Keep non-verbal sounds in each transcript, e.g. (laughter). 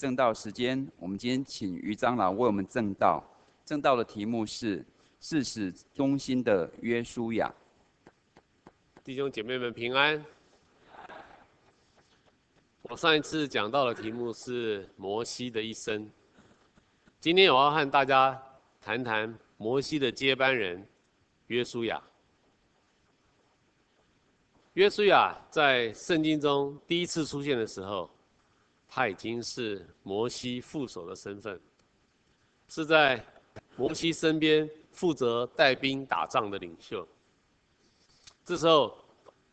证道时间，我们今天请于长老为我们证道。证道的题目是“事实忠心的约书亚”。弟兄姐妹们平安。我上一次讲到的题目是摩西的一生。今天我要和大家谈谈摩西的接班人约书亚。约书亚在圣经中第一次出现的时候，他已经是摩西副手的身份，是在摩西身边负责带兵打仗的领袖。这时候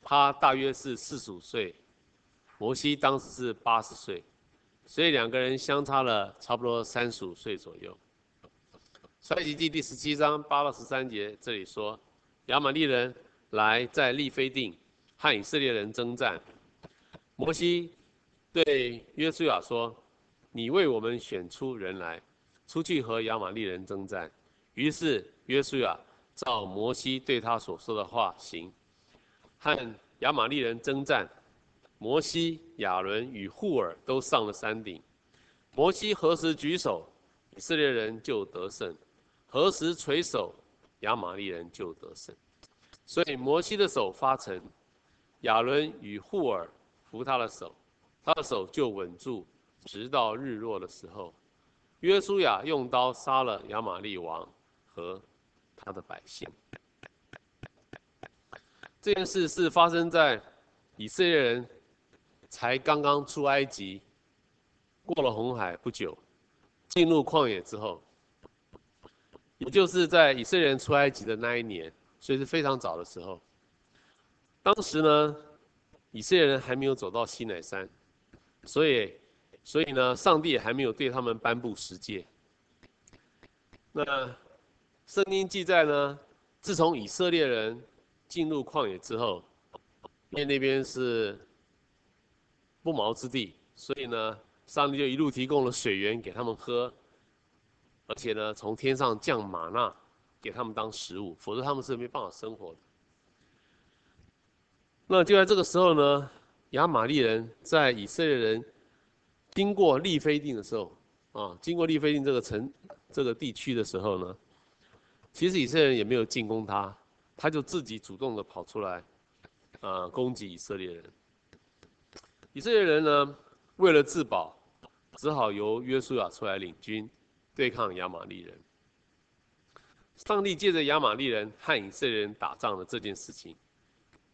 他大约是四十五岁，摩西当时是八十岁，所以两个人相差了差不多三十五岁左右。出埃及记第十七章八到十三节这里说，亚玛力人来在利非定和以色列人征战，摩西。对约书亚说：“你为我们选出人来，出去和亚玛利人征战。”于是约书亚照摩西对他所说的话行，和亚玛利人征战。摩西、亚伦与户珥都上了山顶。摩西何时举手，以色列人就得胜；何时垂手，亚玛利人就得胜。所以摩西的手发沉，亚伦与户珥扶他的手。他的手就稳住，直到日落的时候，约书亚用刀杀了亚玛力王和他的百姓。这件事是发生在以色列人才刚刚出埃及，过了红海不久，进入旷野之后，也就是在以色列人出埃及的那一年，所以是非常早的时候。当时呢，以色列人还没有走到西乃山。所以，所以呢，上帝还没有对他们颁布十诫。那圣经记载呢，自从以色列人进入旷野之后，因为那边是不毛之地，所以呢，上帝就一路提供了水源给他们喝，而且呢，从天上降玛纳给他们当食物，否则他们是没办法生活的。那就在这个时候呢。亚玛力人在以色列人经过利非定的时候，啊，经过利非定这个城这个地区的时候呢，其实以色列人也没有进攻他，他就自己主动的跑出来，啊，攻击以色列人。以色列人呢，为了自保，只好由约书亚出来领军对抗亚玛力人。上帝借着亚玛力人和以色列人打仗的这件事情。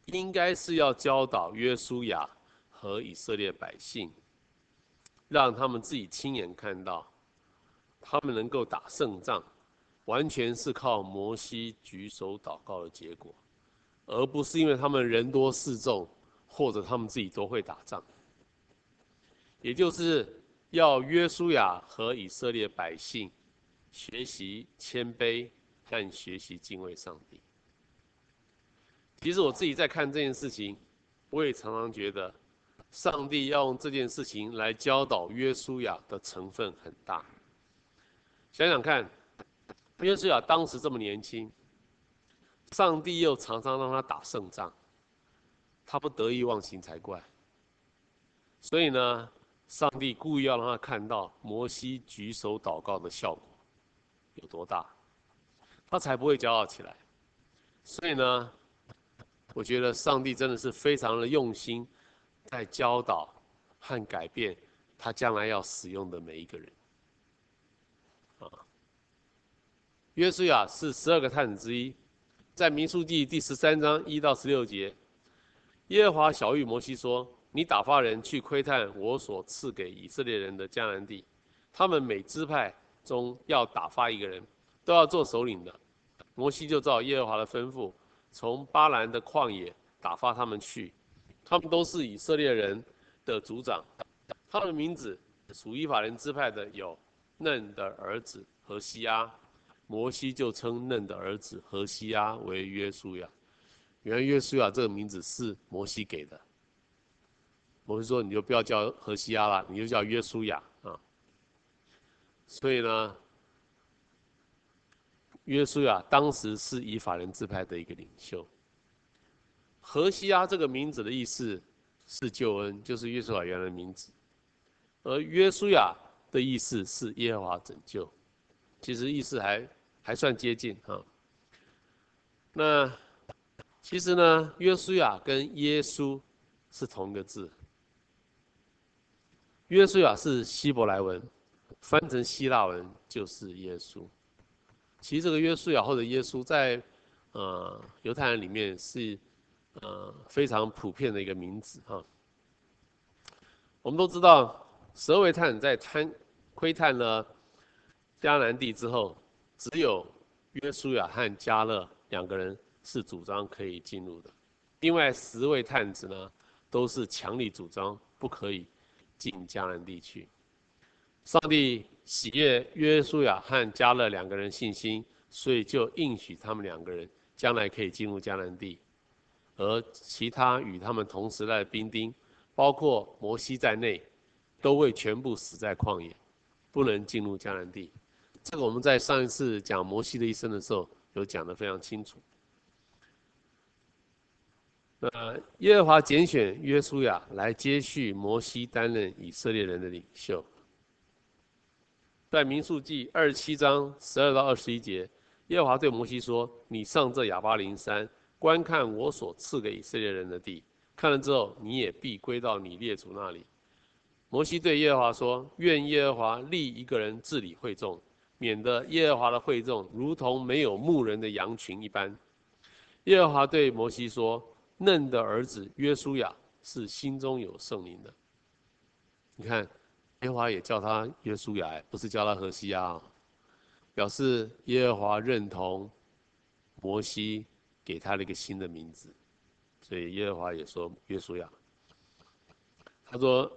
应该是要教导约书亚和以色列百姓，让他们自己亲眼看到，他们能够打胜仗，完全是靠摩西举手祷告的结果，而不是因为他们人多势众，或者他们自己都会打仗。也就是要约书亚和以色列百姓学习谦卑但学习敬畏上帝。其实我自己在看这件事情，我也常常觉得，上帝要用这件事情来教导约书亚的成分很大。想想看，约书亚当时这么年轻，上帝又常常让他打胜仗，他不得意忘形才怪。所以呢，上帝故意要让他看到摩西举手祷告的效果有多大，他才不会骄傲起来。所以呢。我觉得上帝真的是非常的用心，在教导和改变他将来要使用的每一个人。啊，约书亚是十二个探子之一，在民数记第十三章一到十六节，耶和华晓諭摩西说：“你打发人去窥探我所赐给以色列人的迦南地，他们每支派中要打发一个人，都要做首领的。”摩西就照耶和华的吩咐。从巴兰的旷野打发他们去，他们都是以色列人的族长，他的名字属以法人支派的有嫩的儿子何西阿，摩西就称嫩的儿子何西阿为约书亚。原来约书亚这个名字是摩西给的，摩西说你就不要叫何西阿了，你就叫约书亚啊。所以呢。约书亚当时是以法莲支派的一个领袖。何西阿这个名字的意思是救恩，就是约书亚原来的名字。而约书亚的意思是耶和华拯救，其实意思还还算接近哈。那其实呢，约书亚跟耶稣是同一个字。约书亚是希伯来文，翻成希腊文就是耶稣。其实这个约书亚或者耶稣在呃犹太人里面是呃非常普遍的一个名字哈。我们都知道，十二位探在探窥探了迦南地之后，只有约书亚和迦勒两个人是主张可以进入的，另外十位探子呢都是强力主张不可以进迦南地区。上帝喜悦约书亚和迦勒两个人信心，所以就应许他们两个人将来可以进入迦南地，而其他与他们同时代的兵丁。包括摩西在内，都会全部死在旷野，不能进入迦南地。这个我们在上一次讲摩西的一生的时候，有讲得非常清楚。呃，耶和华拣选约书亚来接续摩西担任以色列人的领袖。在民数记二十七章十二到二十一节，耶和华对摩西说：“你上这亚巴琳山，观看我所赐给以色列人的地。”看了之后，你也必归到你列祖那里。摩西对耶和华说：“愿耶和华立一个人治理会众，免得耶和华的会众如同没有牧人的羊群一般。”耶和华对摩西说：“嫩的儿子约书亚是心中有圣灵的。”你看，耶和华也叫他约书亚，不是叫他何西阿，表示耶和华认同摩西给他了一个新的名字。所以耶和华也说约书亚，他说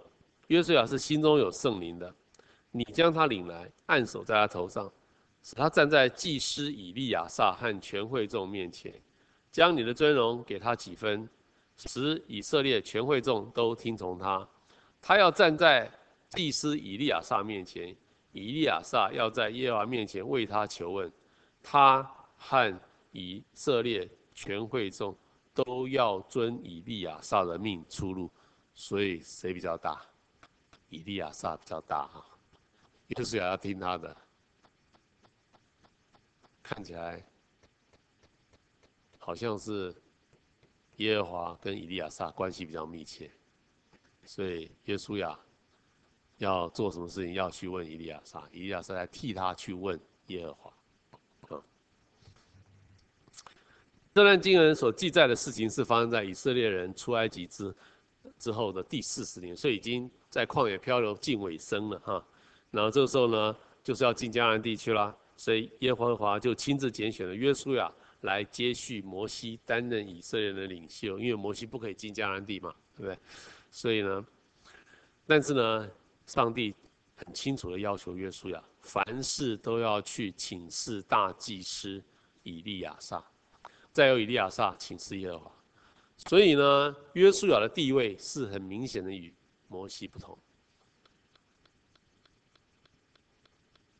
约书亚是心中有圣灵的，你将他领来，按手在他头上，使他站在祭司以利亚撒和全会众面前，将你的尊荣给他几分，使以色列全会众都听从他。他要站在祭司以利亚撒面前，以利亚撒要在耶和华面前为他求问，他和以色列全会众。都要遵以利亚撒的命出入，所以谁比较大？以利亚撒比较大哈，约书亚要听他的。看起来好像是耶和华跟以利亚撒关系比较密切，所以约书亚要做什么事情要去问以利亚撒，以利亚撒来替他去问耶和华。啊这段经文所记载的事情是发生在以色列人出埃及之之后的第四十年，所以已经在旷野漂流近尾声了哈。然后这个时候呢，就是要进迦南地区啦，所以耶和华就亲自拣选了约书亚来接续摩西担任以色列人的领袖，因为摩西不可以进迦南地嘛，对不对？所以呢，但是呢，上帝很清楚的要求约书亚，凡事都要去请示大祭司以利亚撒。再由以利亚撒请示耶和华，所以呢，约书亚的地位是很明显的与摩西不同。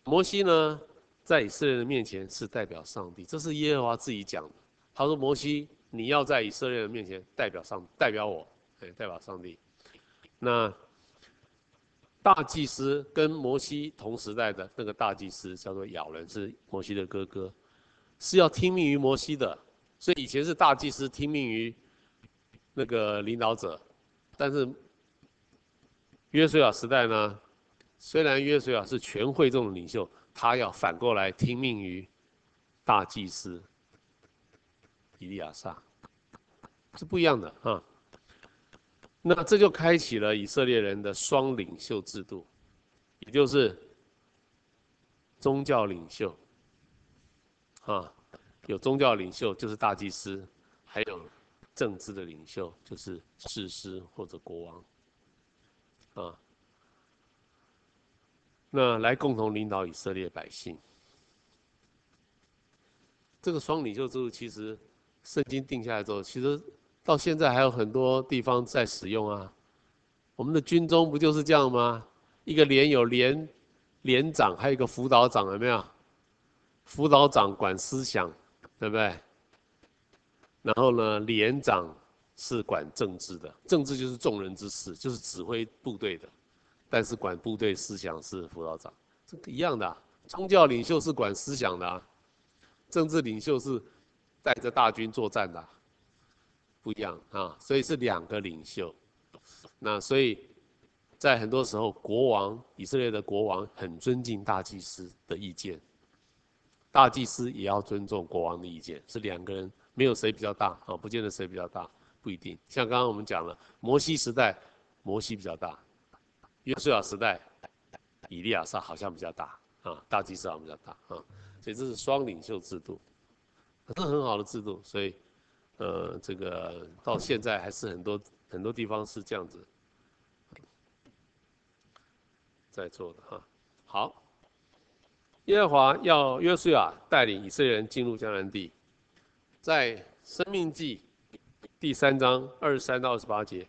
摩西呢，在以色列人面前是代表上帝，这是耶和华自己讲的。他说：“摩西，你要在以色列人面前代表上，代表我，哎，代表上帝。”那大祭司跟摩西同时代的那个大祭司叫做亚伦，是摩西的哥哥，是要听命于摩西的。所以以前是大祭司听命于那个领导者，但是约书亚时代呢，虽然约书亚是全会众的领袖，他要反过来听命于大祭司以利亚撒，是不一样的啊。那这就开启了以色列人的双领袖制度，也就是宗教领袖，啊。有宗教领袖就是大祭司，还有政治的领袖就是士师或者国王，啊，那来共同领导以色列百姓。这个双领袖制度其实圣经定下来之后，其实到现在还有很多地方在使用啊。我们的军中不就是这样吗？一个连有连连长，还有一个辅导长，有没有？辅导长管思想。对不对？然后呢，连长是管政治的，政治就是众人之事，就是指挥部队的。但是管部队思想是辅导长，这个一样的、宗教领袖是管思想的、啊，政治领袖是带着大军作战的、不一样啊。所以是两个领袖。那所以在很多时候，国王以色列的国王很尊敬大祭司的意见，大祭司也要尊重国王的意见，是两个人没有谁比较大啊，不见得谁比较大，不一定。像刚刚我们讲了，摩西时代摩西比较大，约书亚时代以利亚撒好像比较大。啊，大祭司好像比较大啊，所以这是双领袖制度，是很好的制度。所以，呃，这个到现在还是很多很多地方是这样子在做的哈。好，耶和华要约书亚带领以色列人进入迦南地，在生命记第三章二十三到二十八节，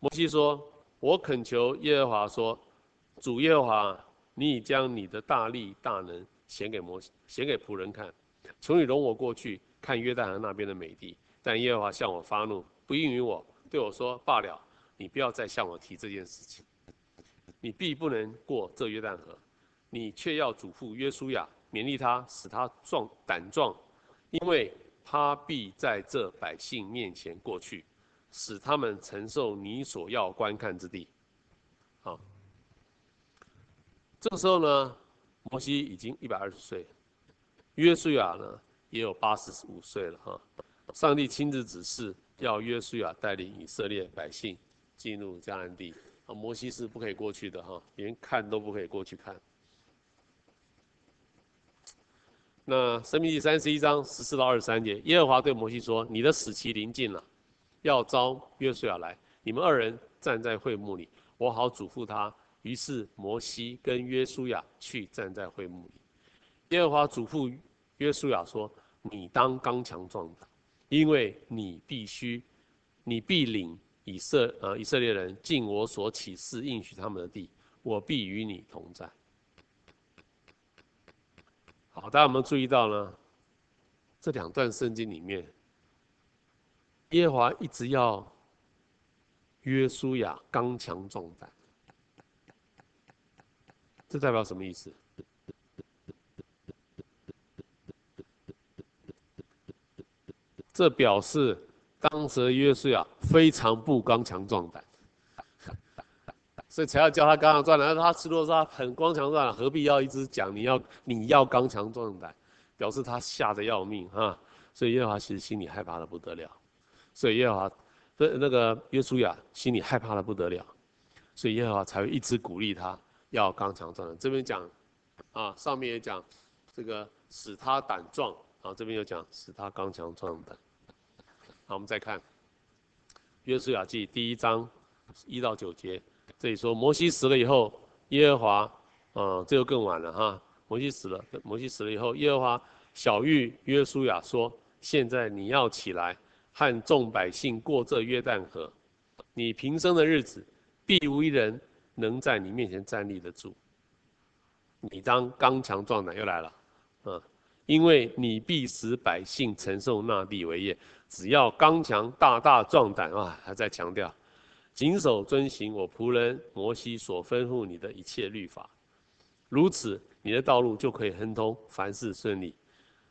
摩西说：“我恳求耶和华说，主耶和华。”你已将你的大力大能显给摩西，显给仆人看，求你容我过去看约旦河那边的美地。但耶和华向我发怒，不应允我，对我说：罢了，你不要再向我提这件事情。你必不能过这约旦河，你却要嘱咐约书亚，勉励他，使他壮胆壮，因为他必在这百姓面前过去，使他们承受你所要观看之地。好。这个时候呢，摩西已经一百二十岁，约书亚呢也有八十五岁了哈。上帝亲自指示要约书亚带领以色列百姓进入迦南地，啊，摩西是不可以过去的哈，连看都不可以过去看。那申命记三十一章十四到二十三节，耶和华对摩西说：“你的死期临近了，要召约书亚来，你们二人站在会幕里，我好嘱咐他。”于是摩西跟约书亚去站在会幕里。耶和华嘱咐约书亚说：“你当刚强壮胆，因为你必须，你必领以色呃以色列人进我所起誓应许他们的地，我必与你同在。”好，大家有没有注意到呢？这两段圣经里面，耶和华一直要约书亚刚强壮胆。这代表什么意思？这表示当时约书亚非常不刚强壮胆，所以才要叫他刚强壮胆。他如果说他很刚强壮胆，何必要一直讲你要你要刚强壮胆？表示他吓得要命啊！所以耶和华其实心里害怕的不得了。所以耶和华的那个约书亚心里害怕的不得了，所以耶和华才会一直鼓励他。要刚强壮胆，这边讲，啊，上面也讲，这个使他胆壮，啊，这边又讲使他刚强壮胆。好，我们再看，约书亚记第一章一到九节，这里说摩西死了以后，耶和华，啊，这就更晚了哈，摩西死了，摩西死了以后，耶和华晓諭约书亚说，现在你要起来，和众百姓过这约旦河，你平生的日子必无一人。能在你面前站立得住，你当刚强壮胆，又来了，因为你必使百姓承受那地为业。只要刚强大大壮胆啊，还在强调，谨守遵行我仆人摩西所吩咐你的一切律法，如此你的道路就可以亨通，凡事顺利。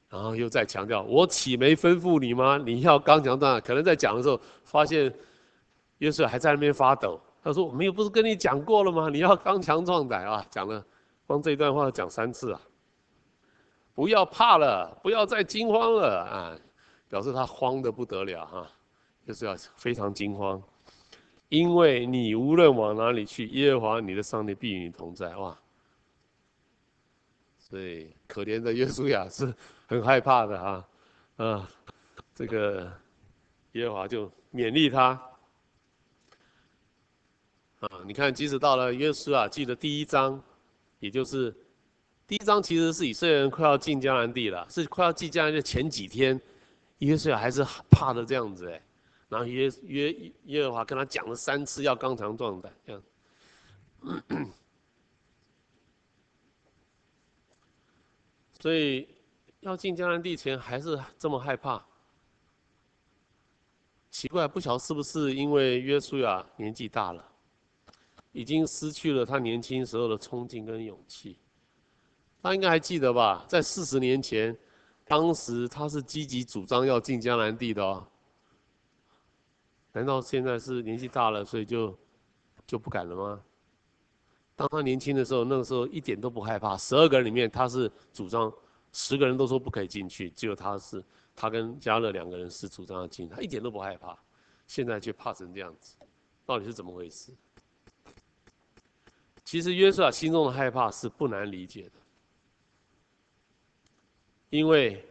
然后又再强调，我岂没吩咐你吗？你要刚强大。可能在讲的时候，发现约瑟还在那边发抖。他说：“我们又不是跟你讲过了吗？你要刚强壮胆啊！讲了，光这一段话讲三次啊！不要怕了，不要再惊慌了啊！表示他慌得不得了哈，就是要非常惊慌，因为你无论往哪里去，耶和华你的上帝必与你同在哇！所以可怜的约书亚是很害怕的啊，啊，这个耶和华就勉励他。”啊，你看，即使到了约书亚记的第一章，也就是第一章，其实是以色列人快要进迦南地了，是快要进迦南地前几天，约瑟亚还是怕的这样子哎，然后约约耶和华跟他讲了三次要刚强壮胆这样，所以要进迦南地前还是这么害怕，奇怪，不晓得是不是因为约书亚年纪大了。已经失去了他年轻时候的冲劲跟勇气。他应该还记得吧？在四十年前，当时他是积极主张要进迦南地的哦。难道现在是年纪大了，所以就就不敢了吗？当他年轻的时候，那个时候一点都不害怕。十二个人里面，他是主张，十个人都说不可以进去，只有他是，他跟加勒两个人是主张要进，他一点都不害怕。现在却怕成这样子，到底是怎么回事？其实约瑟亚心中的害怕是不难理解的，因为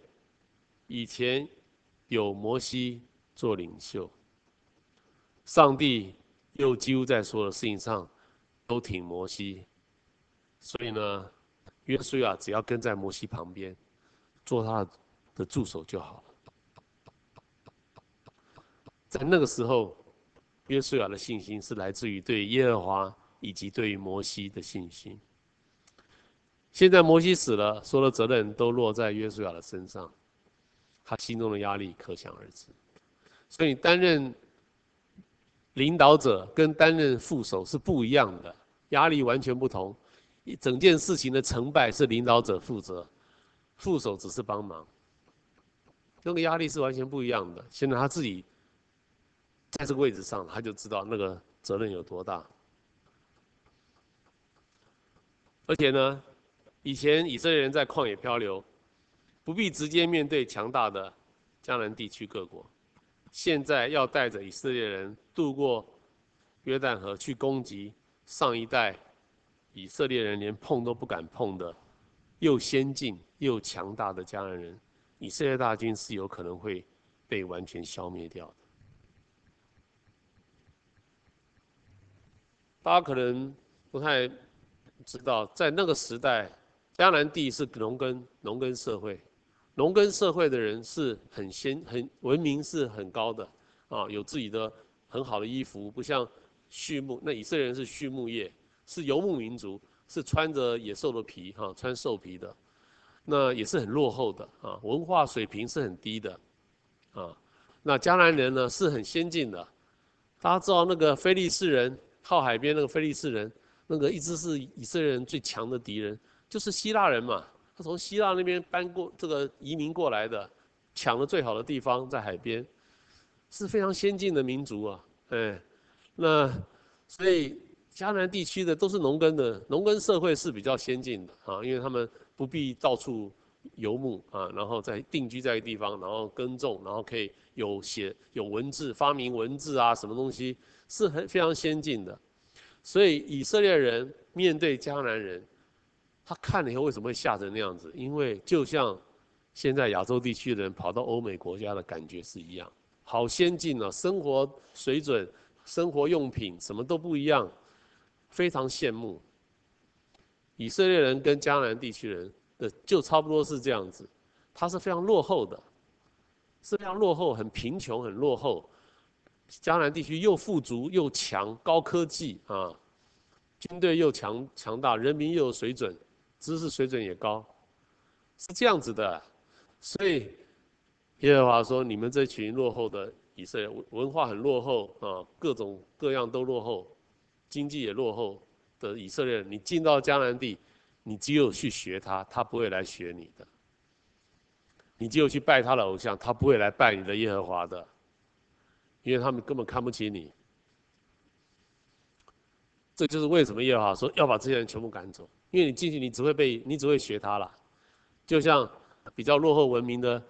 以前有摩西做领袖，上帝又几乎在所有的事情上。都挺摩西，所以呢，约书亚只要跟在摩西旁边，做他的助手就好了。在那个时候，约书亚的信心是来自于对耶和华以及对于摩西的信心。现在摩西死了，所有的责任都落在约书亚的身上，他心中的压力可想而知。所以担任领导者跟担任副手是不一样的。压力完全不同，一整件事情的成败是领导者负责，副手只是帮忙。那个压力是完全不一样的。现在他自己在这个位置上，他就知道那个责任有多大。而且呢，以前以色列人在旷野漂流，不必直接面对强大的迦南地区各国，现在要带着以色列人渡过约旦河去攻击。上一代以色列人连碰都不敢碰的，又先进又强大的迦南人，以色列大军是有可能会被完全消灭掉的。大家可能不太知道，在那个时代，迦南地是农耕农耕社会，农耕社会的人是很先很文明是很高的啊，有自己的很好的衣服，不像。畜牧，那以色列人是畜牧业，是游牧民族，是穿着野兽的皮哈，穿兽皮的，那也是很落后的啊，文化水平是很低的，啊，那迦南人呢是很先进的，大家知道那个非利士人靠海边那个非利士人，那个一直是以色列人最强的敌人，就是希腊人嘛，他从希腊那边搬过这个移民过来的，抢了最好的地方在海边，是非常先进的民族啊，哎。那所以迦南地区的都是农耕的，农耕社会是比较先进的啊，因为他们不必到处游牧啊，然后再定居在一个地方，然后耕种，然后可以有写有文字，发明文字啊，什么东西是很非常先进的。所以以色列人面对迦南人，他看了以后为什么会吓成那样子？因为就像现在亚洲地区的人跑到欧美国家的感觉是一样，好先进啊，生活水准。生活用品什么都不一样，非常羡慕。以色列人跟迦南地区人的就差不多是这样子，他是非常落后的，是非常落后，很贫穷，很落后。迦南地区又富足又强，高科技啊，军队又强强大，人民又有水准，知识水准也高，是这样子的。所以耶和华说：“你们这群落后的。”以色列文化很落后啊，各种各样都落后，经济也落后的以色列人，你进到迦南地，你只有去学他，他不会来学你的；你只有去拜他的偶像，他不会来拜你的耶和华的，因为他们根本看不起你。这就是为什么耶和华说要把这些人全部赶走，因为你进去，你只会被，你只会学他了，就像比较落后文明的。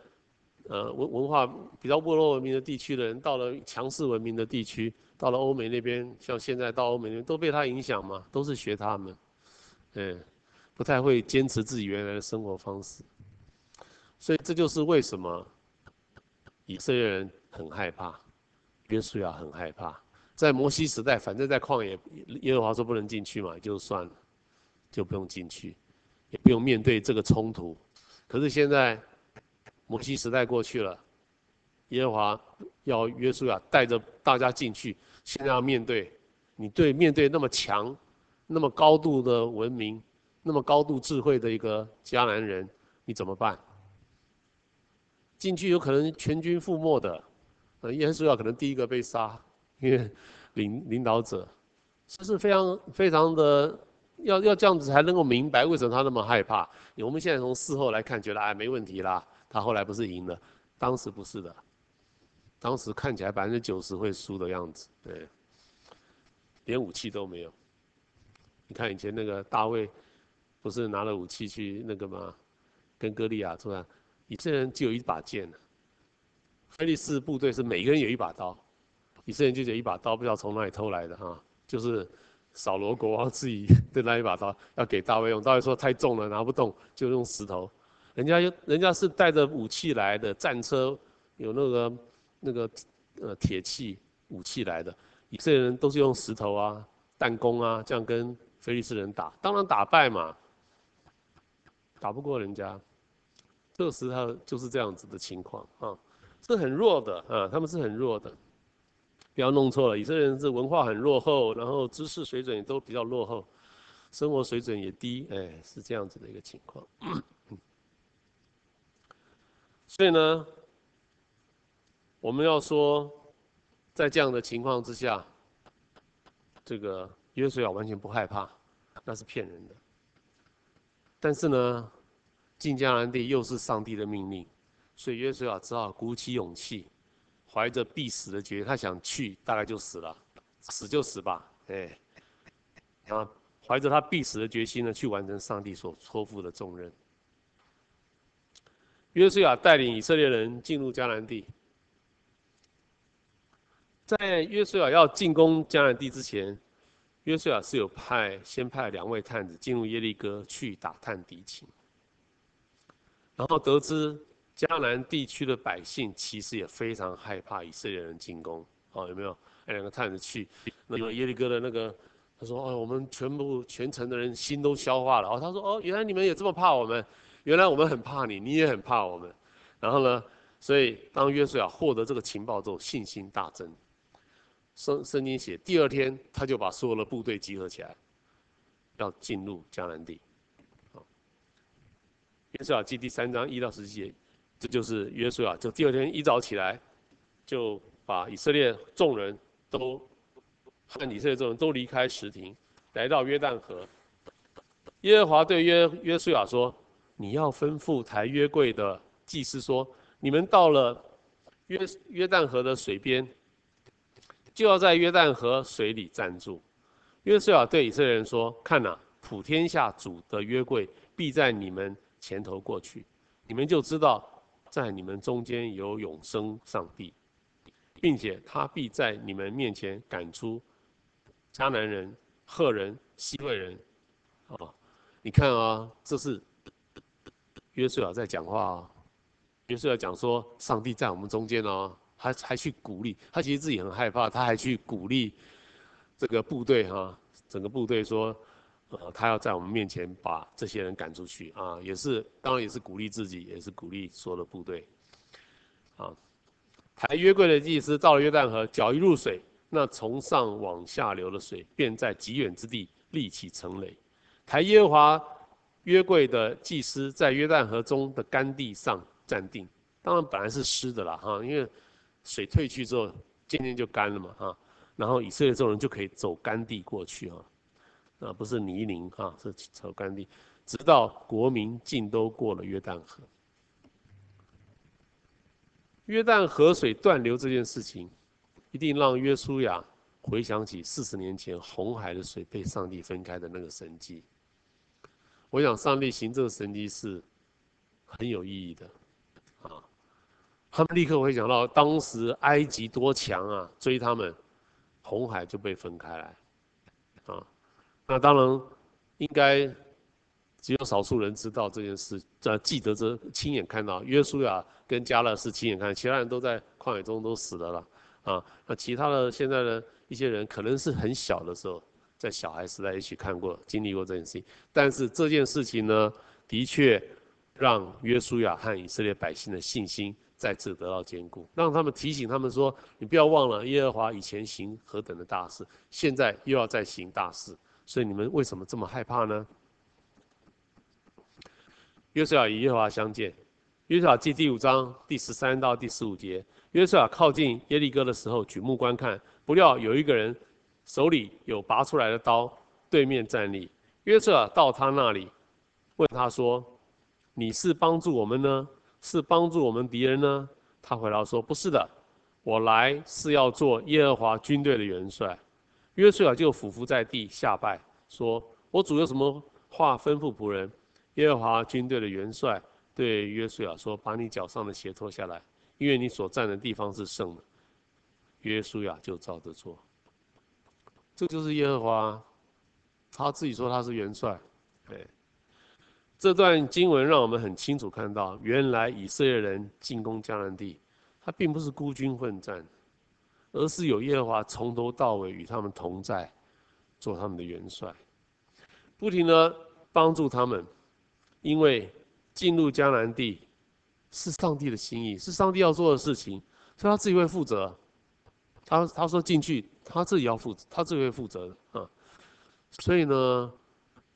呃，文文化比较没落文明的地区的人，到了强势文明的地区，到了欧美那边，像现在到欧美那边，都被他影响嘛，都是学他们，嗯，不太会坚持自己原来的生活方式，所以这就是为什么以色列人很害怕，约书亚很害怕，在摩西时代，反正在旷野，耶和华说不能进去嘛，就算了，就不用进去，也不用面对这个冲突，可是现在。摩西时代过去了，耶和华要约书亚带着大家进去，现在要面对你对面对那么强、那么高度的文明、那么高度智慧的一个迦南人，你怎么办？进去有可能全军覆没的，呃，耶稣要可能第一个被杀，因为领领导者，这是非常非常的要要这样子才能够明白为什么他那么害怕。我们现在从事后来看，觉得哎没问题啦，他后来不是赢了，当时不是的，当时看起来百分之九十会输的样子，对，连武器都没有。你看以前那个大卫，不是拿了武器去那个吗？跟歌利亚作战，以色列人就有一把剑，非利士部队是每个人有一把刀，以色列人就有一把刀，不知道从哪里偷来的哈，就是扫罗国王自己的那一把刀，要给大卫用，大卫说太重了拿不动，就用石头。人家人家是带着武器来的，战车有那个那个呃铁器武器来的，以色列人都是用石头啊、弹弓啊这样跟。非利士人打，当然打败嘛，打不过人家，这个时候就是这样子的情况啊，是很弱的啊，他们是很弱的，不要弄错了，以色列人是文化很落后，然后知识水准也都比较落后，生活水准也低，哎，是这样子的一个情况。所以呢，我们要说，在这样的情况之下，这个。约书亚完全不害怕，那是骗人的。但是呢，进迦南地又是上帝的命令，所以约书亚只好鼓起勇气，怀着必死的决心，他想去，大概就死了，死就死吧，哎，啊，怀着他必死的决心呢，去完成上帝所托付的重任。约书亚带领以色列人进入迦南地，在约书亚要进攻迦南地之前。约书亚是有派先派两位探子进入耶利哥去打探敌情，然后得知迦南地区的百姓其实也非常害怕以色列人进攻，哦，有没有？那两个探子去，那个耶利哥的那个，他说：“哦，我们全部全城的人心都消化了。”哦，他说：“哦，原来你们也这么怕我们，原来我们很怕你，你也很怕我们。”然后呢，所以当约书亚获得这个情报之后，信心大增。圣圣经写，第二天他就把所有的部队集合起来，要进入迦南地。好，约书亚记第三章一到十节，这就是约书亚，就第二天一早起来，就把以色列众人都和以色列众人都离开石亭，来到约旦河。耶和华对约约书亚说：“你要吩咐抬约柜的祭司说，你们到了约约旦河的水边。”就要在约旦河水里站住。约书亚对以色列人说：“看哪，普天下主的约柜必在你们前头过去，你们就知道在你们中间有永生上帝，并且他必在你们面前赶出迦南人、赫人、希未人。”哦，你看啊，这是约瑟亚在讲话啊。约瑟亚讲说：“上帝在我们中间哦。”还还去鼓励他，其实自己很害怕，他还去鼓励这个部队哈，整个部队说，呃，他要在我们面前把这些人赶出去啊，也是当然也是鼓励自己，也是鼓励所有的部队。啊，抬约柜的祭司到了约旦河，脚一入水，那从上往下流的水便在极远之地立起成垒。抬耶和华约柜的祭司在约旦河中的干地上站定，当然本来是湿的了哈，因为。水退去之后，渐渐就干了嘛，哈，然后以色列众人就可以走干地过去，啊，啊，不是泥泞，哈，是草干地，直到国民尽都过了约旦河。约旦河水断流这件事情，一定让约书亚回想起四十年前红海的水被上帝分开的那个神迹。我想上帝行这个神迹是很有意义的。啊他们立刻会想到当时埃及多强啊，追他们，红海就被分开来，啊，那当然应该只有少数人知道这件事，呃，记得这亲眼看到约书亚跟加勒是亲眼看，其他人都在旷野中都死了啦，啊，那其他的现在的一些人可能是很小的时候，在小孩时代一起看过、经历过这件事情，但是这件事情呢，的确让约书亚和以色列百姓的信心。再次得到坚固，让他们提醒他们说：“你不要忘了耶和华以前行何等的大事，现在又要再行大事，所以你们为什么这么害怕呢？”约瑟亚与耶和华相见，约瑟亚记第五章第十三到第十五节。约瑟亚靠近耶利哥的时候，举目观看，不料有一个人手里有拔出来的刀，对面站立。约瑟亚到他那里，问他说：“你是帮助我们呢，是帮助我们敌人呢？”他回答说：“不是的，我来是要做耶和华军队的元帅。”约书亚就俯伏在地下拜，说：“我主有什么话吩咐仆人？”耶和华军队的元帅对约书亚说：“把你脚上的鞋脱下来，因为你所站的地方是圣的。”约书亚就照着做。这就是耶和华，他自己说他是元帅。对，这段经文让我们很清楚看到，原来以色列人进攻迦南地，他并不是孤军奋战，而是有耶和华从头到尾与他们同在，做他们的元帅，不停的帮助他们，因为进入迦南地是上帝的心意，是上帝要做的事情，所以他自己会负责。他他说进去。他自己要负责，他自己会负责的啊。所以呢，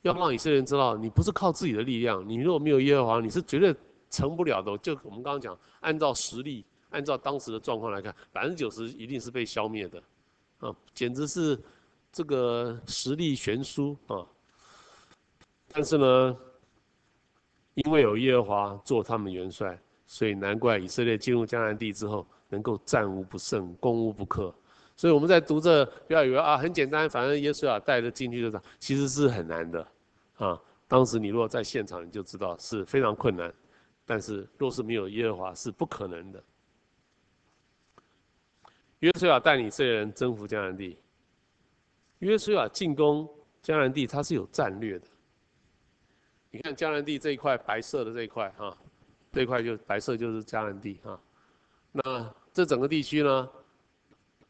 要让以色列人知道，你不是靠自己的力量，你如果没有耶和华，你是绝对成不了的。就我们刚刚讲，按照实力，按照当时的状况来看，百分之九十一定是被消灭的，啊，简直是这个实力悬殊啊。但是呢，因为有耶和华做他们元帅，所以难怪以色列进入迦南地之后，能够战无不胜，攻无不克。所以我们在读这，不要以为啊很简单，反正耶稣啊带着进去就这样，其实是很难的，啊，当时你如果在现场，你就知道是非常困难，但是若是没有耶和华是不可能的。约书亚带领这些人征服迦南地，约书亚进攻迦南地，它是有战略的。你看迦南地这一块白色的这一块哈，这一块就白色就是迦南地哈，那这整个地区呢？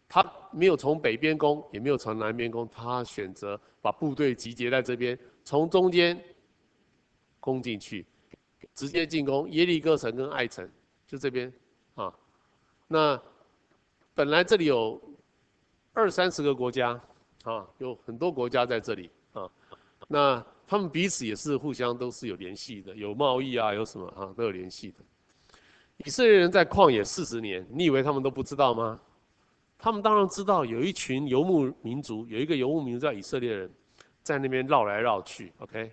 他没有从北边攻，也没有从南边攻，他选择把部队集结在这边，从中间攻进去，直接进攻耶利哥城跟艾城，就这边啊。那本来这里有二三十个国家啊，有很多国家在这里啊。那他们彼此也是互相都是有联系的，有贸易啊，有什么啊都有联系的。以色列人在旷野四十年，你以为他们都不知道吗？他们当然知道有一群游牧民族，有一个游牧民族叫以色列人，在那边绕来绕去。OK，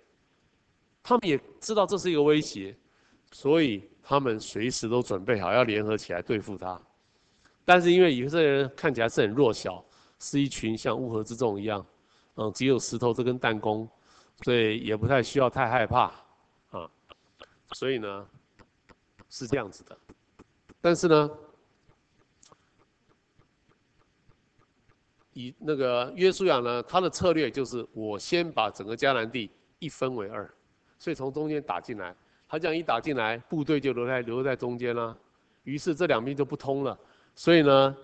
他们也知道这是一个威胁，所以他们随时都准备好要联合起来对付他。但是因为以色列人看起来是很弱小，是一群像乌合之众一样，嗯，只有石头这根弹弓，所以也不太需要太害怕啊。所以呢，是这样子的。但是呢。以那个约书亚呢，他的策略就是我先把整个迦南地一分为二，所以从中间打进来，他这样一打进来，部队就留在留在中间了，于是这两边就不通了，所以呢，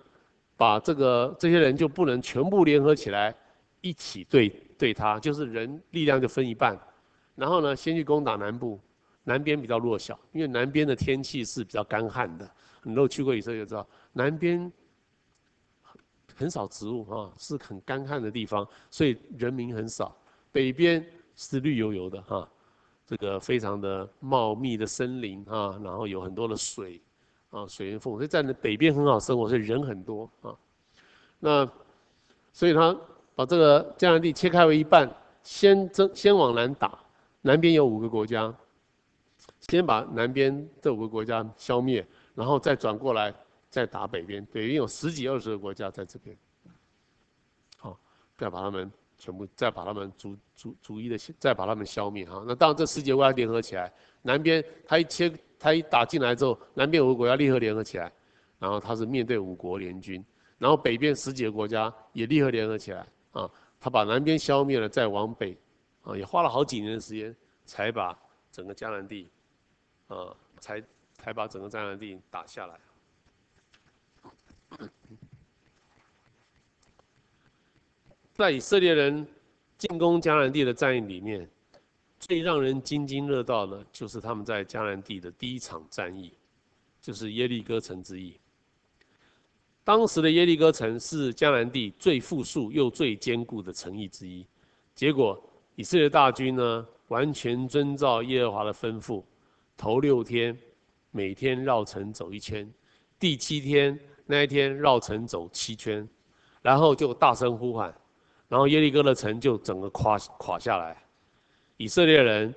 把这个这些人就不能全部联合起来一起对对他，就是人力量就分一半，然后呢，先去攻打南部，南边比较弱小，因为南边的天气是比较干旱的，你如果去过以色列就知道南边。很少植物啊，是很干旱的地方，所以人民很少。北边是绿油油的哈，这个非常的茂密的森林啊，然后有很多的水啊，水源丰富，所以在北边很好生活，所以人很多啊。那所以他把这个迦南地切开为一半，先征先往南打，南边有五个国家，先把南边这五个国家消灭，然后再转过来。再打北边，北边有十几二十个国家在这边，好，不要把他们全部，再把他们逐逐逐一的，再把他们消灭哈。那当然这十几个国家联合起来，南边他一切他一打进来之后，南边五个国家立刻联合起来，然后他是面对五国联军，然后北边十几个国家也立刻联合起来啊，他把南边消灭了，再往北，啊，也花了好几年的时间才把整个迦南地，啊，才才把整个迦南地打下来。在以色列人进攻迦南地的战役里面，最让人津津乐道的，就是他们在迦南地的第一场战役，就是耶利哥城之役。当时的耶利哥城是迦南地最富庶又最坚固的城邑之一。结果以色列大军呢，完全遵照耶和华的吩咐，头六天每天绕城走一圈，第七天。那一天绕城走七圈，然后就大声呼喊：“然后耶利哥的城就整个垮垮下来，以色列人、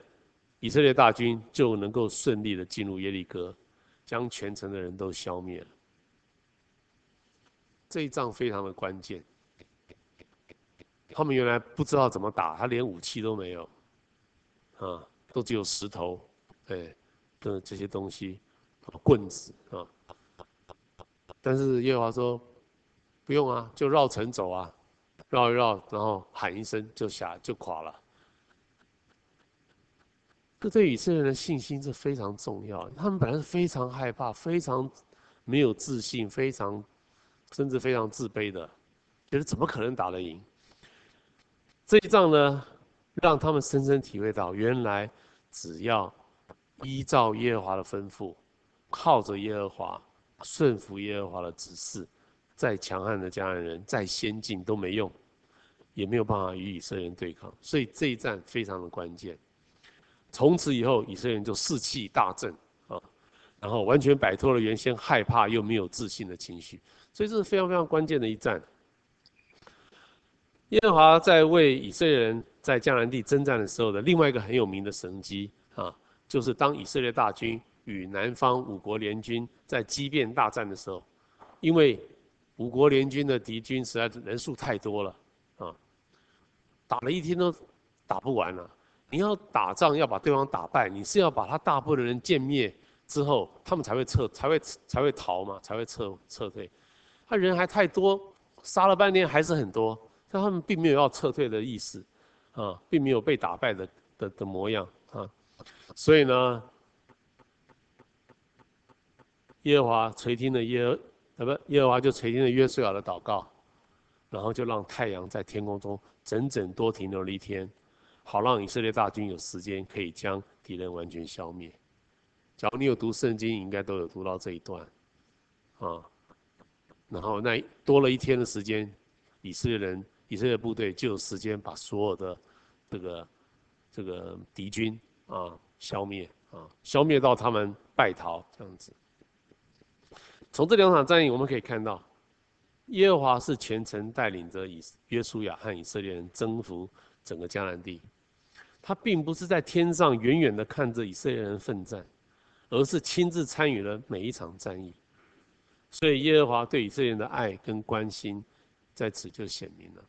以色列大军就能够顺利的进入耶利哥，将全城的人都消灭了。这一仗非常的关键，他们原来不知道怎么打，他连武器都没有，啊，都只有石头，对，的这些东西，棍子啊。但是耶和华说，不用啊，就绕城走啊。绕一绕，然后喊一声就下就垮了。这对以色列人的信心是非常重要。他们本来是非常害怕、非常没有自信、非常甚至非常自卑的，觉得怎么可能打得赢？这一仗呢，让他们深深体会到，原来只要依照耶和华的吩咐，靠着耶和华，顺服耶和华的指示，再强悍的迦南人，再先进都没用。也没有办法与以色列人对抗，所以这一战非常的关键。从此以后，以色列人就士气大振啊，然后完全摆脱了原先害怕又没有自信的情绪，所以这是非常非常关键的一战。耶和华在为以色列人在迦南地征战的时候的另外一个很有名的神迹啊，就是当以色列大军与南方五国联军在激辩大战的时候，因为五国联军的敌军实在是人数太多了。打了一天都打不完了。你要打仗要把对方打败，你是要把他大部分的人歼灭之后，他们才会撤，才会才会逃嘛，才会撤撤退。他人还太多，杀了半天还是很多，但他们并没有要撤退的意思，啊，并没有被打败的的的模样啊。所以呢，耶和华垂听了耶，呃不，耶和华就垂听了约书亚的祷告，然后就让太阳在天空中。整整多停留了一天，好让以色列大军有时间可以将敌人完全消灭。假如你有读圣经，应该都有读到这一段，啊，然后那多了一天的时间，以色列人、以色列部队就有时间把所有的这个这个敌军啊消灭啊，消灭到他们败逃这样子。从这两场战役我们可以看到。耶和华是全程带领着以约书亚和以色列人征服整个迦南地，他并不是在天上远远的看着以色列人奋战，而是亲自参与了每一场战役。所以耶和华对以色列人的爱跟关心在此就显明了。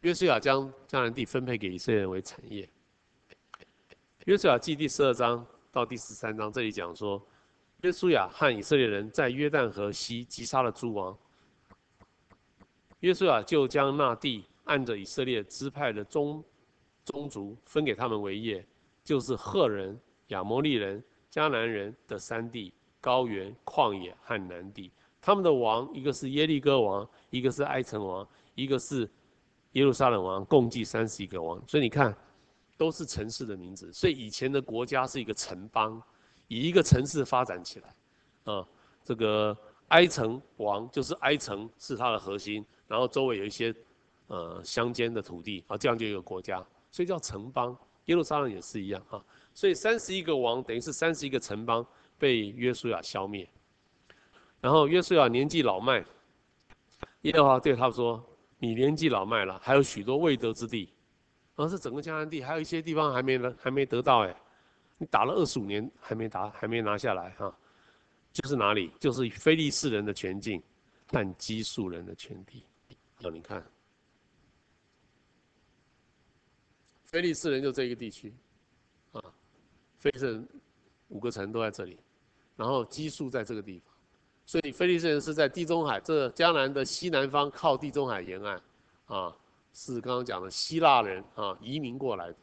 约书亚将迦南地分配给以色列人为产业。约书亚记第十二章到第十三章这里讲说，约书亚和以色列人在约旦河西击杀了诸王。约书亚就将那地按着以色列支派的宗宗族分给他们为业，就是赫人、亚摩利人、迦南人的山地、高原、旷野和南地。他们的王，一个是耶利哥王，一个是埃城王，一个是耶路撒冷王，共计三十一个王。所以你看，都是城市的名字。所以以前的国家是一个城邦，以一个城市发展起来。啊，这个埃城王就是埃城是它的核心。然后周围有一些，呃，乡间的土地啊，这样就有个国家，所以叫城邦。耶路撒冷也是一样啊，所以三十一个王等于是三十一个城邦被约书亚消灭。然后约书亚年纪老迈，耶和华对他说：“你年纪老迈了，还有许多未得之地，而是整个迦南地还有一些地方还没还没得到哎，你打了二十五年还没打还没拿下来哈，就是哪里？就是非利士人的全境，但基述人的全地。”哦，你看，菲利士人就这一个地区，啊，菲利士人五个城都在这里，然后基述在这个地方，所以菲利士人是在地中海这迦南的西南方，靠地中海沿岸，啊，是刚刚讲的希腊人啊移民过来的，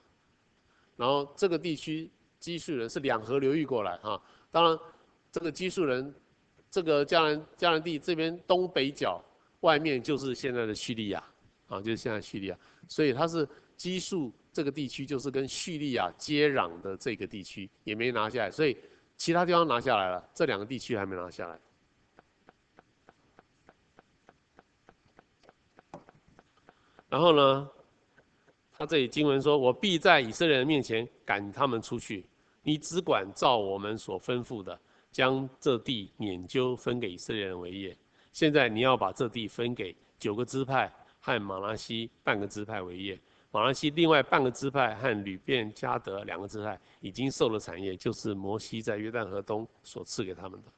然后这个地区基述人是两河流域过来啊，当然这个基述人，这个迦南迦南地这边东北角。外面就是现在的叙利亚，啊，就是现在叙利亚，所以它是基数这个地区，就是跟叙利亚接壤的这个地区也没拿下来，所以其他地方拿下来了，这两个地区还没拿下来。然后呢，他这里经文说：“我必在以色列人面前赶他们出去，你只管照我们所吩咐的，将这地免阄分给以色列人为业。”现在你要把这地分给九个支派，和马拉西半个支派为业。马拉西另外半个支派和流便、迦得两个支派已经受了产业，就是摩西在约旦河东所赐给他们的。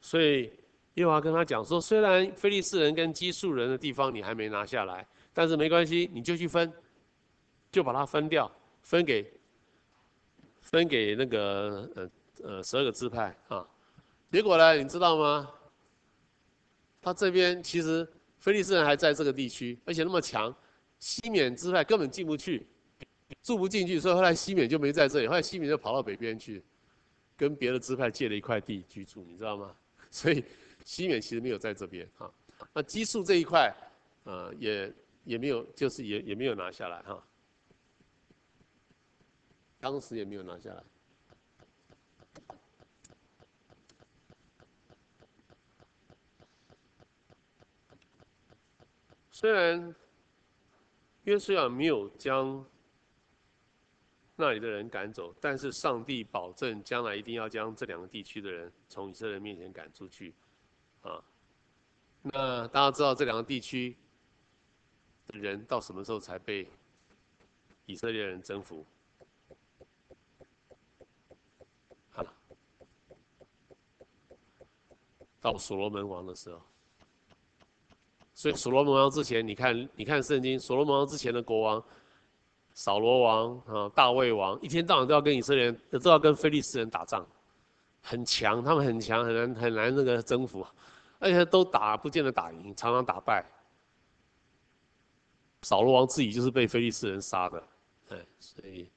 所以耶和华跟他讲说：虽然非利士人跟基述人的地方你还没拿下来，但是没关系，你就去分，就把它分掉，分给分给那个呃呃十二个支派啊。结果呢，你知道吗？他这边其实菲利士人还在这个地区，而且那么强。西缅支派根本进不去，住不进去，所以后来西缅就没在这里。后来西缅就跑到北边去，跟别的支派借了一块地居住，你知道吗？(laughs) 所以西缅其实没有在这边哈。那基述这一块，呃，也也没有，就是也也没有拿下来哈。当时也没有拿下来。虽然。约书亚没有将那里的人赶走，但是上帝保证将来一定要将这两个地区的人从以色列面前赶出去，啊，那大家知道这两个地区的人到什么时候才被以色列人征服？啊，到所罗门王的时候。所以所罗门王之前，你看，你看圣经，所罗门王之前的国王，扫罗王啊，大卫王，一天到晚都要跟以色列人，都要跟非利士人打仗，很强，他们很强，很难很难那个征服，而且都打不见得打赢，常常打败。扫罗王自己就是被非利士人杀的，哎，所以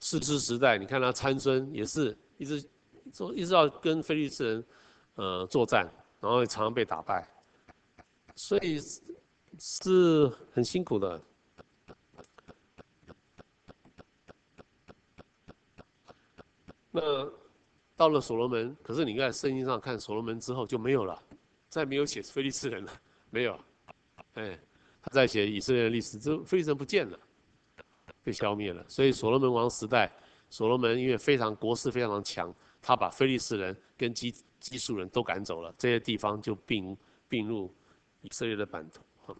士师时代，你看他参孙也是一直说一直要跟非利士人呃作战，然后常常被打败。所以是很辛苦的。那到了所罗门，可是你在圣经上看所罗门之后就没有了，再没有写非利士人了，没有。哎，他在写以色列的历史，这非利士人不见了，被消灭了。所以所罗门王时代，所罗门因为非常国势非常强，他把非利士人跟基基述人都赶走了，这些地方就并并入。以色列的版图，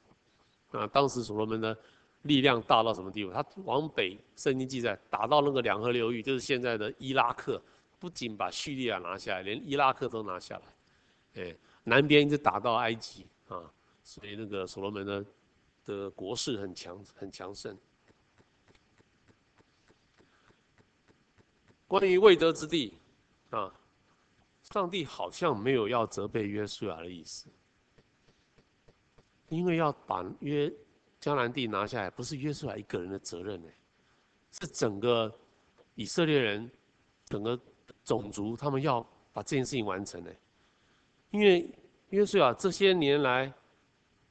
啊，当时所罗门的力量大到什么地步？他往北，圣经记载，打到那个两河流域，就是现在的伊拉克，不仅把叙利亚拿下来，连伊拉克都拿下来，哎，南边一直打到埃及，啊，所以那个所罗门的的国势很强，很强盛。关于未得之地，啊，上帝好像没有要责备约书亚的意思。因为要把约迦南地拿下来，不是约书亚一个人的责任呢，是整个以色列人，整个种族，他们要把这件事情完成呢。因为约书亚这些年来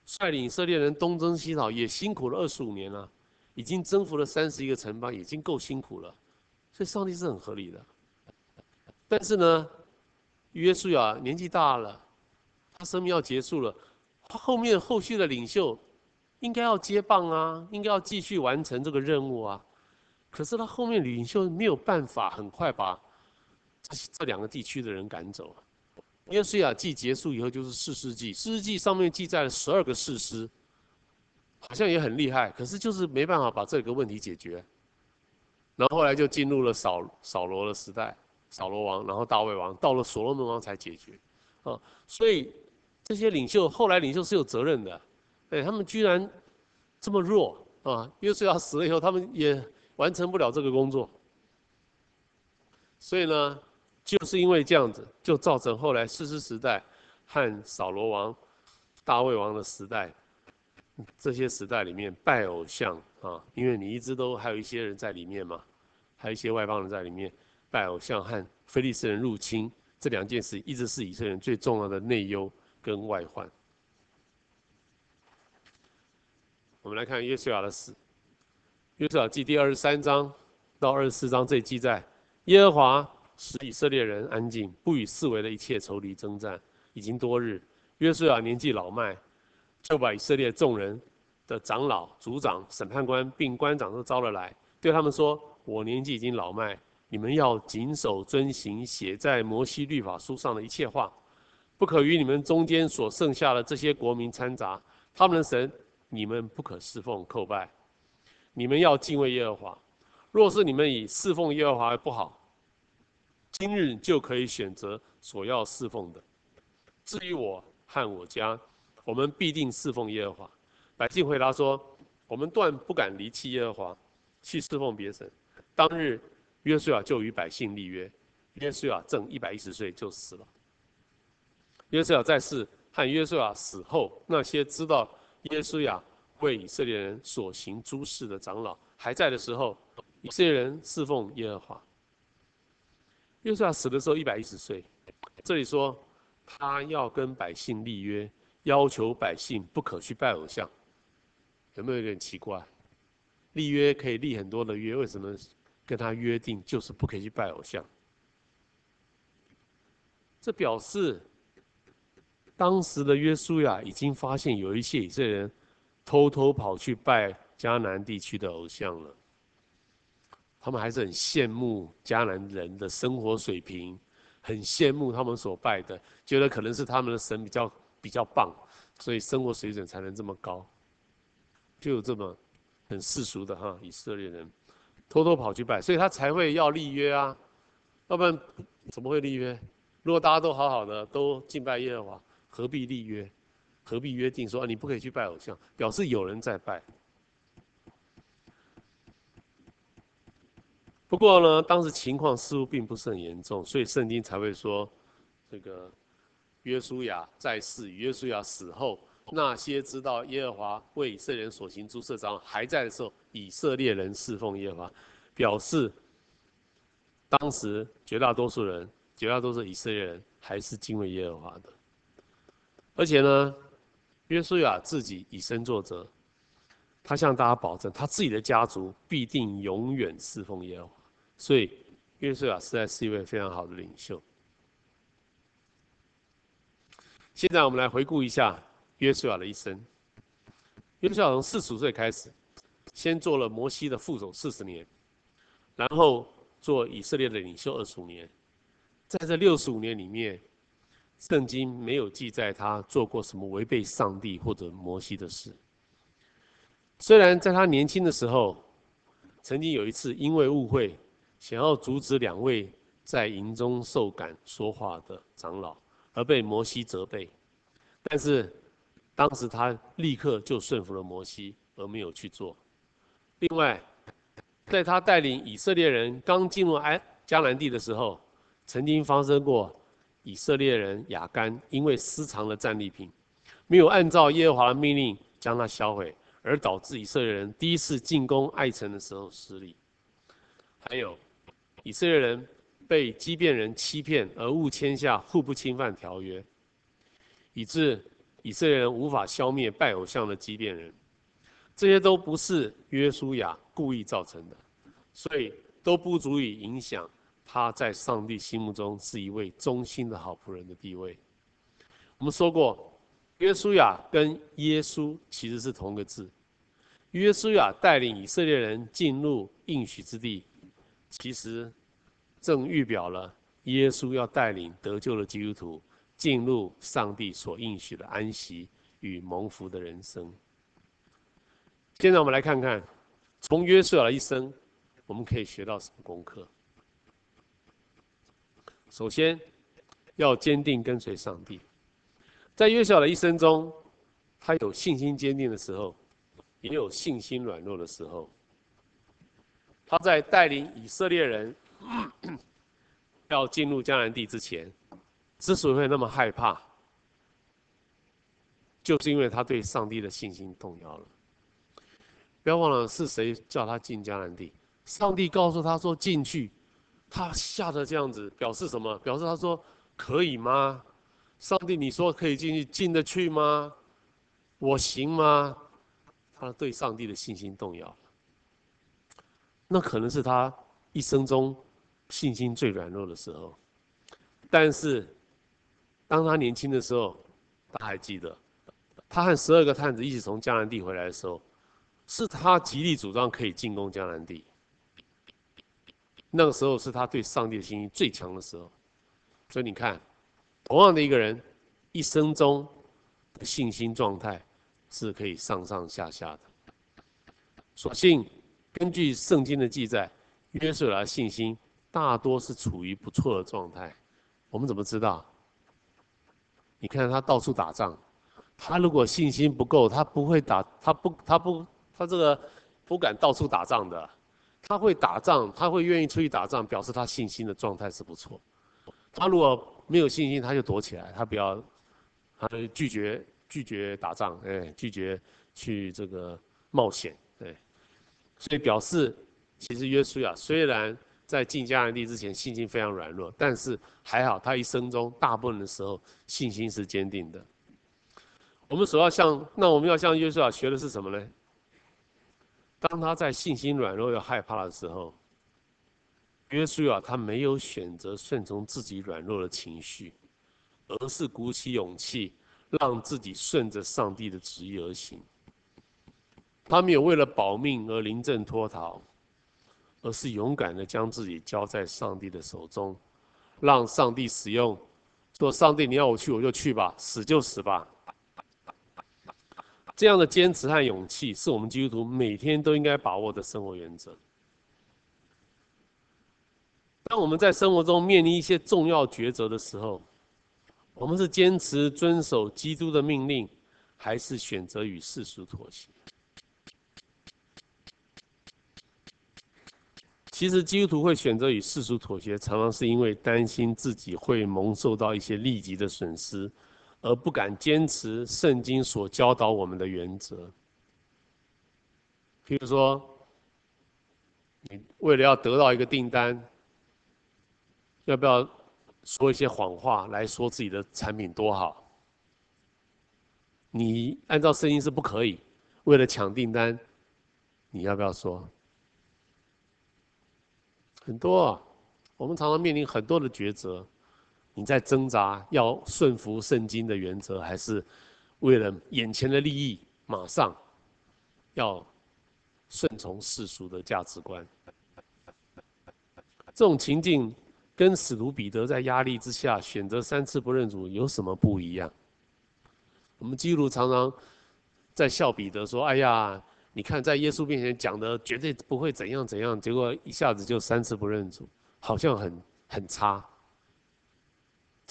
率领以色列人东征西讨，也辛苦了二十五年了，已经征服了三十一个城邦，已经够辛苦了，所以上帝是很合理的。但是呢，约书亚年纪大了，他生命要结束了。他后面后续的领袖应该要接棒啊，应该要继续完成这个任务啊。可是他后面领袖没有办法很快把这 (coughs) 这两个地区的人赶走。约书亚记结束以后就是四世纪，四世纪上面记载了十二个士师，好像也很厉害，可是就是没办法把这个问题解决。然后后来就进入了扫扫罗的时代，扫罗王，然后大卫王，到了所罗门王才解决。啊，所以。这些领袖后来领袖是有责任的，哎，他们居然这么弱啊！约瑟亚死了以后，他们也完成不了这个工作。所以呢，就是因为这样子，就造成后来士师时代和扫罗王、大卫王的时代，这些时代里面拜偶像啊，因为你一直都还有一些人在里面嘛，还有一些外邦人在里面拜偶像和非利士人入侵这两件事，一直是以色列人最重要的内忧。跟外患，我们来看约书亚的死。约书亚记第二十三章到二十四章，这记载：耶和华使以色列人安静，不与四围的一切仇敌争战。已经多日，约书亚年纪老迈，就把以色列众人的长老、族长、审判官并官长都招了来，对他们说：“我年纪已经老迈，你们要谨守遵行写在摩西律法书上的一切话。”不可与你们中间所剩下的这些国民掺杂，他们的神你们不可侍奉叩拜，你们要敬畏耶和华。若是你们以侍奉耶和华不好，今日就可以选择所要侍奉的。至于我和我家，我们必定侍奉耶和华。百姓回答说：我们断不敢离弃耶和华，去侍奉别神。当日，约书亚就与百姓立约。约书亚正一百一十岁就死了。约瑟亚在世和约瑟亚死后，那些知道约书亚为以色列人所行诸事的长老还在的时候，以色列人侍奉耶和华。约瑟亚死的时候一百一十岁，这里说他要跟百姓立约，要求百姓不可去拜偶像，有没有有点奇怪？立约可以立很多的约，为什么跟他约定就是不可以去拜偶像？这表示，当时的约书亚已经发现有一些以色列人偷偷跑去拜迦南地区的偶像了。他们还是很羡慕迦南人的生活水平，很羡慕他们所拜的，觉得可能是他们的神比较比较棒，所以生活水准才能这么高。就有这么很世俗的哈以色列人，偷偷跑去拜，所以他才会要立约啊，要不然怎么会立约？如果大家都好好的，都敬拜耶和华，何必立约？何必约定说啊，你不可以去拜偶像，表示有人在拜。不过呢，当时情况似乎并不是很严重，所以圣经才会说，这个约书亚在世，约书亚死后，那些知道耶和华为以色列人所行诸事章还在的时候，以色列人侍奉耶和华，表示当时绝大多数人。绝大多数以色列人还是敬畏耶和华的，而且呢，约书亚自己以身作则，他向大家保证，他自己的家族必定永远侍奉耶和华。所以，约书亚实在是一位非常好的领袖。现在我们来回顾一下约书亚的一生。约书亚从四十五岁开始，先做了摩西的副手四十年，然后做以色列的领袖二十五年。在这六十五年里面，圣经没有记载他做过什么违背上帝或者摩西的事。虽然在他年轻的时候，曾经有一次因为误会，想要阻止两位在营中受感说话的长老，而被摩西责备，但是当时他立刻就顺服了摩西，而没有去做。另外，在他带领以色列人刚进入埃迦南地的时候，曾经发生过，以色列人亚干因为私藏了战利品，没有按照耶和华的命令将它销毁，而导致以色列人第一次进攻爱城的时候失利。还有，以色列人被基遍人欺骗而误签下互不侵犯条约，以致以色列人无法消灭拜偶像的基遍人。这些都不是约书亚故意造成的，所以都不足以影响。他在上帝心目中是一位忠心的好仆人的地位。我们说过，约书亚跟耶稣其实是同个字。约书亚带领以色列人进入应许之地，其实正预表了耶稣要带领得救的基督徒进入上帝所应许的安息与蒙福的人生。现在我们来看看，从约书亚的一生，我们可以学到什么功课？首先，要坚定跟随上帝。在约书亚的一生中，他有信心坚定的时候，也有信心软弱的时候。他在带领以色列人 (coughs) 要进入迦南地之前，之所以会那么害怕，就是因为他对上帝的信心动摇了。不要忘了，是谁叫他进迦南地？上帝告诉他说：“进去。”他吓得这样子，表示什么？表示他说：“可以吗？上帝，你说可以进去，进得去吗？我行吗？”他对上帝的信心动摇。那可能是他一生中信心最软弱的时候。但是，当他年轻的时候，他还记得，他和十二个探子一起从迦南地回来的时候，是他极力主张可以进攻迦南地。那个时候是他对上帝的信心最强的时候，所以你看，同样的一个人，一生中的信心状态是可以上上下下的。所幸根据圣经的记载，约书亚的信心大多是处于不错的状态。我们怎么知道？你看他到处打仗，他如果信心不够，他不会打，他不，他不，他这个不敢到处打仗的。他会打仗，他会愿意出去打仗，表示他信心的状态是不错。他如果没有信心，他就躲起来，他不要，他就拒绝拒绝打仗，哎，拒绝去这个冒险，对。所以表示，其实约书亚虽然在进迦南地之前信心非常软弱，但是还好，他一生中大部分的时候信心是坚定的。我们所要向，那我们要向约书亚学的是什么呢？当他在信心软弱又害怕的时候，约书亚他没有选择顺从自己软弱的情绪，而是鼓起勇气，让自己顺着上帝的旨意而行。他没有为了保命而临阵脱逃，而是勇敢的将自己交在上帝的手中，让上帝使用。说：“上帝，你要我去，我就去吧，死就死吧。”这样的坚持和勇气，是我们基督徒每天都应该把握的生活原则。当我们在生活中面临一些重要抉择的时候，我们是坚持遵守基督的命令，还是选择与世俗妥协？其实基督徒会选择与世俗妥协，常常是因为担心自己会蒙受到一些立即的损失。而不敢坚持圣经所教导我们的原则。譬如说，你为了要得到一个订单，要不要说一些谎话来说自己的产品多好？你按照圣经是不可以，为了抢订单，你要不要说？很多啊，我们常常面临很多的抉择。你在挣扎，要顺服圣经的原则，还是为了眼前的利益，马上要顺从世俗的价值观？这种情境跟使徒彼得在压力之下选择三次不认主有什么不一样？我们基督徒常常在笑彼得说：“哎呀，你看在耶稣面前讲的绝对不会怎样怎样，结果一下子就三次不认主，好像很很差。”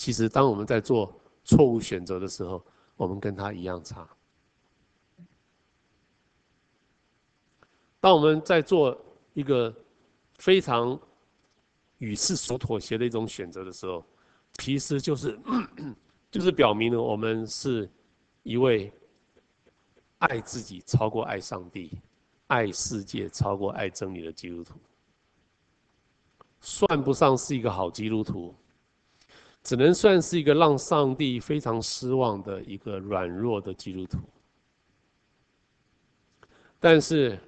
其实，当我们在做错误选择的时候，我们跟他一样差。当我们在做一个非常与世俗妥协的一种选择的时候，其实就是 (coughs) 就是表明了我们是一位爱自己超过爱上帝、爱世界超过爱真理的基督徒，算不上是一个好基督徒。只能算是一个让上帝非常失望的一个软弱的基督徒。但是，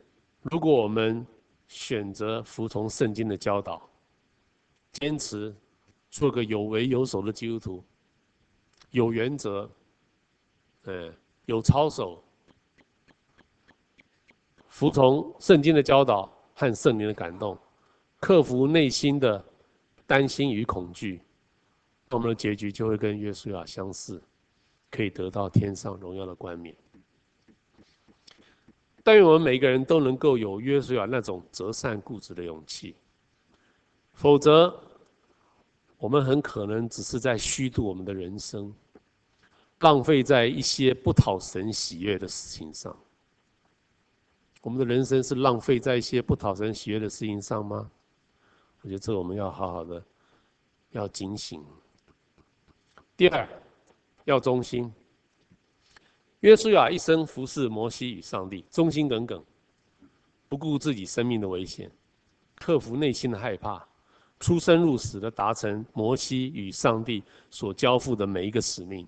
如果我们选择服从圣经的教导，坚持做个有为有守的基督徒，有原则，嗯，有操守，服从圣经的教导和圣灵的感动，克服内心的担心与恐惧。我们的结局就会跟约书亚相似，可以得到天上荣耀的冠冕。但愿我们每个人都能够有约书亚那种择善固执的勇气，否则我们很可能只是在虚度我们的人生，浪费在一些不讨神喜悦的事情上。我们的人生是浪费在一些不讨神喜悦的事情上吗？我觉得这我们要好好的要警醒。第二，要忠心。约书亚一生服侍摩西与上帝，忠心耿耿，不顾自己生命的危险，克服内心的害怕，出生入死的达成摩西与上帝所交付的每一个使命。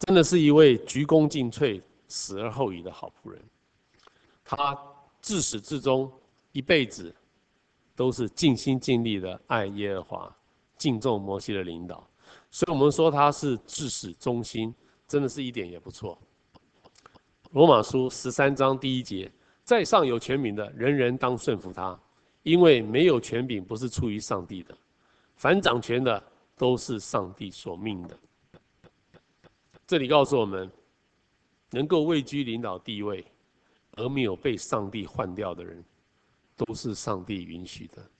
真的是一位鞠躬尽瘁、死而后已的好仆人。他自始至终，一辈子都是尽心尽力的爱耶和华，敬重摩西的领导。所以我们说他是至死忠心，真的是一点也不错。罗马书十三章第一节，在上有权柄的，人人当顺服他，因为没有权柄不是出于上帝的，凡掌权的都是上帝所命的。这里告诉我们，能够位居领导地位而没有被上帝换掉的人，都是上帝允许的。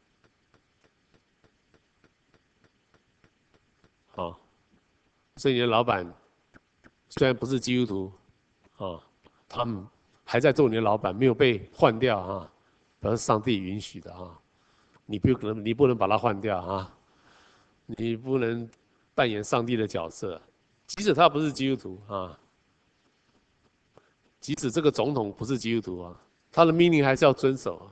好，所以你的老板虽然不是基督徒，啊，他们还在做你的老板，没有被换掉啊，而是上帝允许的啊。你不可能，你不能把他换掉啊，你不能扮演上帝的角色，即使他不是基督徒啊。即使这个总统不是基督徒啊，他的命令还是要遵守。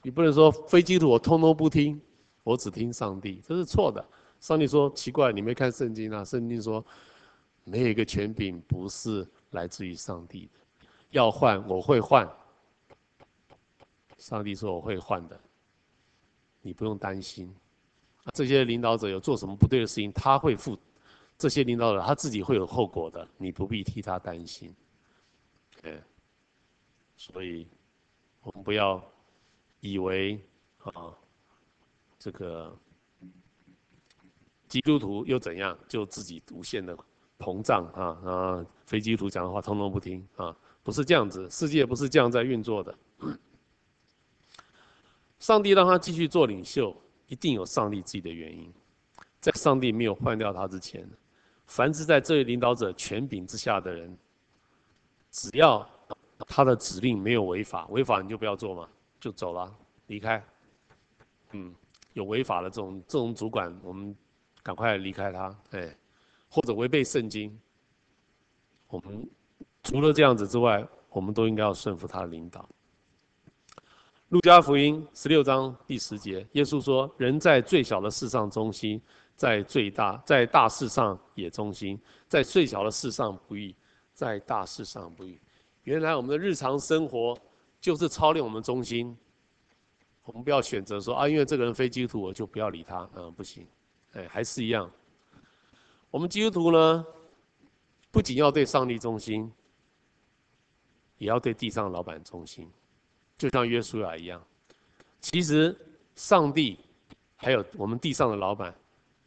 你不能说非基督徒我通通不听，我只听上帝，这是错的。上帝说奇怪，你没看圣经啊？圣经说没有一个权柄不是来自于上帝的，要换我会换。上帝说我会换的，你不用担心。这些领导者有做什么不对的事情，他会负。这些领导者他自己会有后果的，你不必替他担心。对，所以，我们不要以为啊，这个基督徒又怎样，就自己无限的膨胀啊啊！非基督徒讲的话，通通不听啊，不是这样子，世界不是这样在运作的。上帝让他继续做领袖，一定有上帝自己的原因。在上帝没有换掉他之前，凡是在这位领导者权柄之下的人。只要他的指令没有违法，违法你就不要做嘛，就走了，离开。嗯，有违法的这种这种主管，我们赶快离开他，哎，或者违背圣经，我们除了这样子之外，我们都应该要顺服他的领导。路加福音十六章第十节，耶稣说：“人在最小的事上忠心，在最大在大事上也忠心，在最小的事上不义。”在大事上不义。原来我们的日常生活就是操练我们忠心。我们不要选择说啊，因为这个人非基督徒，我就不要理他。嗯，不行。哎，还是一样。我们基督徒呢，不仅要对上帝忠心，也要对地上的老板忠心，就像约书亚一样。其实上帝还有我们地上的老板，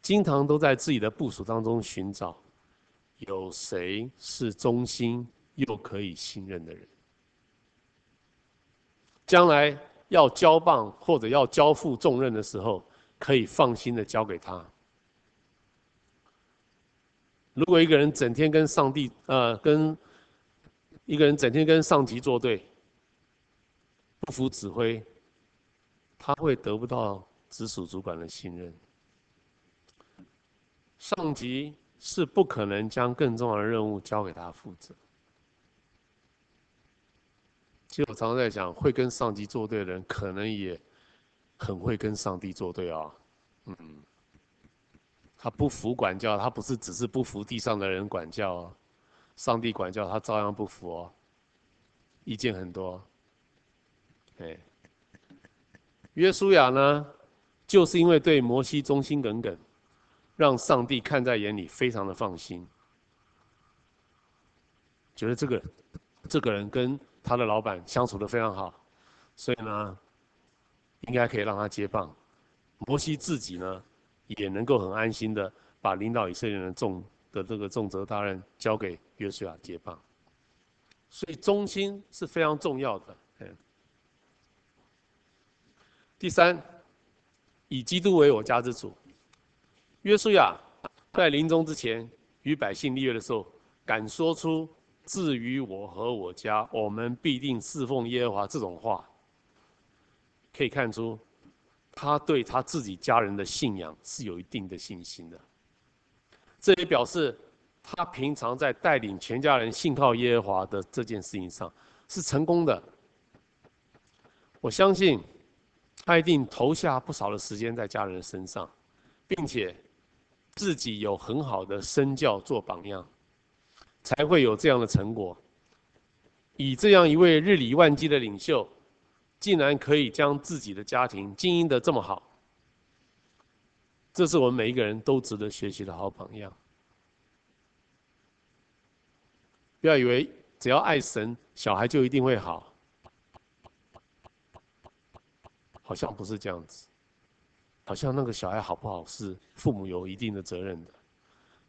经常都在自己的部署当中寻找。有谁是忠心又可以信任的人？将来要交棒或者要交付重任的时候，可以放心的交给他。如果一个人整天跟上帝呃，跟一个人整天跟上级作对，不服指挥，他会得不到直属主管的信任。上级。是不可能将更重要的任务交给他负责。其实我常常在想，会跟上级作对的人，可能也很会跟上帝作对啊。嗯，他不服管教，他不是只是不服地上的人管教哦，上帝管教他照样不服哦，意见很多。哎，约书亚呢，就是因为对摩西忠心耿耿。让上帝看在眼里，非常的放心，觉得这个这个人跟他的老板相处的非常好，所以呢，应该可以让他接棒。摩西自己呢，也能够很安心的把领导以色列人重的这个重责大任交给约书亚接棒。所以忠心是非常重要的。嗯。第三，以基督为我家之主。约书亚在临终之前与百姓立约的时候，敢说出“至于我和我家，我们必定侍奉耶和华”这种话，可以看出他对他自己家人的信仰是有一定的信心的。这也表示他平常在带领全家人信靠耶和华的这件事情上是成功的。我相信他一定投下不少的时间在家人身上，并且。自己有很好的身教做榜样，才会有这样的成果。以这样一位日理万机的领袖，竟然可以将自己的家庭经营得这么好，这是我们每一个人都值得学习的好榜样。不要以为只要爱神，小孩就一定会好，好像不是这样子。好像那个小孩好不好是父母有一定的责任的。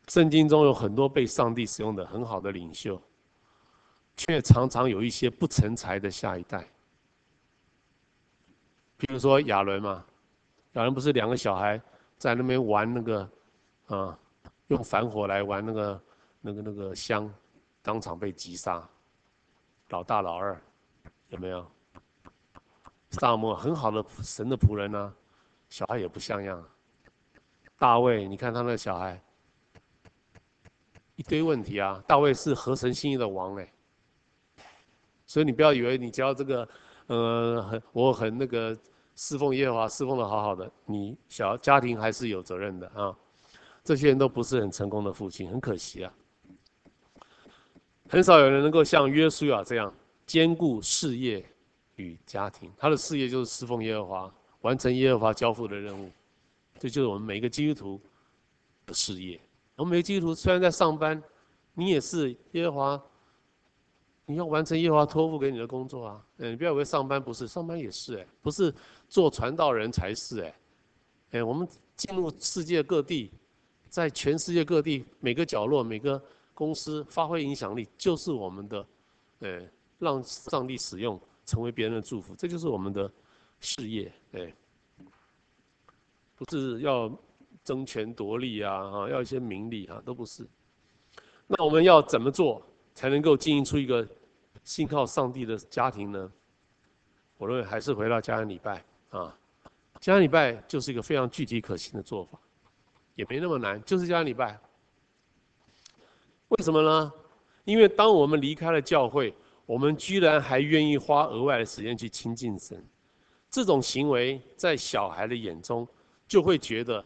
圣经中有很多被上帝使用的很好的领袖，却常常有一些不成才的下一代。比如说亚伦嘛，亚伦不是两个小孩在那边玩那个，啊，用反火来玩那个那个那个香，当场被击杀。老大老二有没有？撒母耳很好的神的仆人呢、啊，小孩也不像样。大卫，你看他那小孩，一堆问题啊。大卫是合神心意的王哎，所以你不要以为你只要这个，呃，很我很那个侍奉耶和华，侍奉的好好的，你小家庭还是有责任的啊。这些人都不是很成功的父亲，很可惜啊。很少有人能够像约书亚这样兼顾事业与家庭，他的事业就是侍奉耶和华，完成耶和华交付的任务。这就是我们每一个基督徒的事业。我们每个基督徒虽然在上班，你也是耶和华，你要完成耶和华托付给你的工作啊。嗯，你不要以为上班不是，上班也是哎，不是做传道人才是哎。哎，我们进入世界各地，在全世界各地每个角落、每个公司发挥影响力，就是我们的，哎，让上帝使用，成为别人的祝福，这就是我们的事业哎。不是要争权夺利啊，啊，要一些名利啊，都不是。那我们要怎么做才能够经营出一个信靠上帝的家庭呢？我认为还是回到家恩礼拜啊，家恩礼拜就是一个非常具体可行的做法，也没那么难，就是家恩礼拜。为什么呢？因为当我们离开了教会，我们居然还愿意花额外的时间去亲近神，这种行为在小孩的眼中。就会觉得